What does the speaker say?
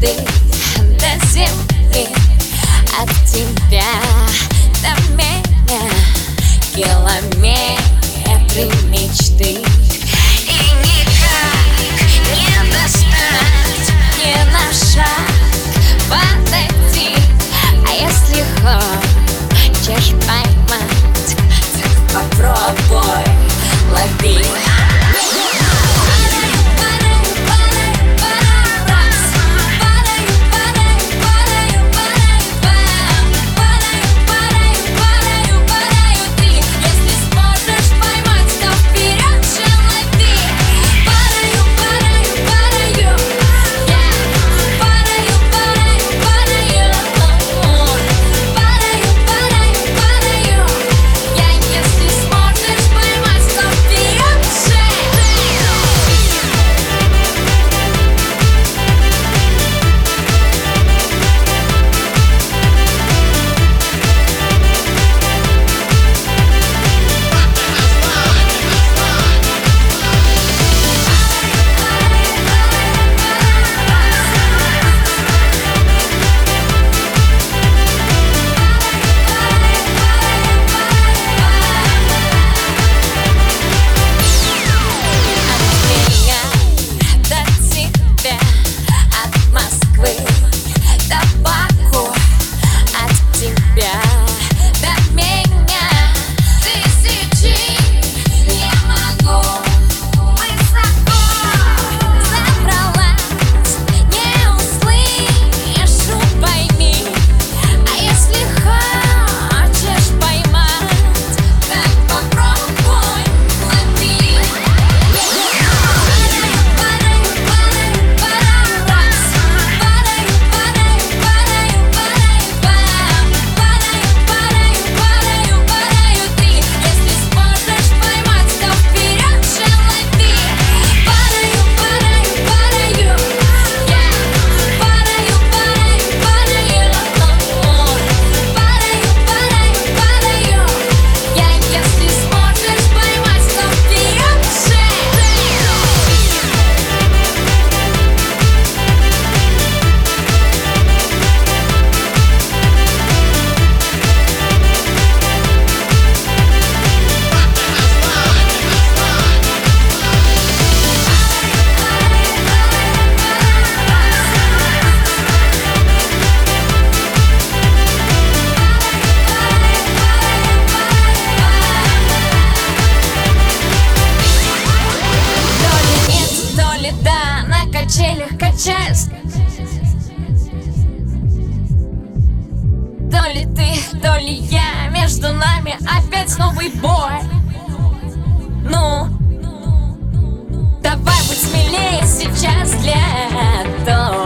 this. опять новый бой. Ну, давай будь смелее сейчас для того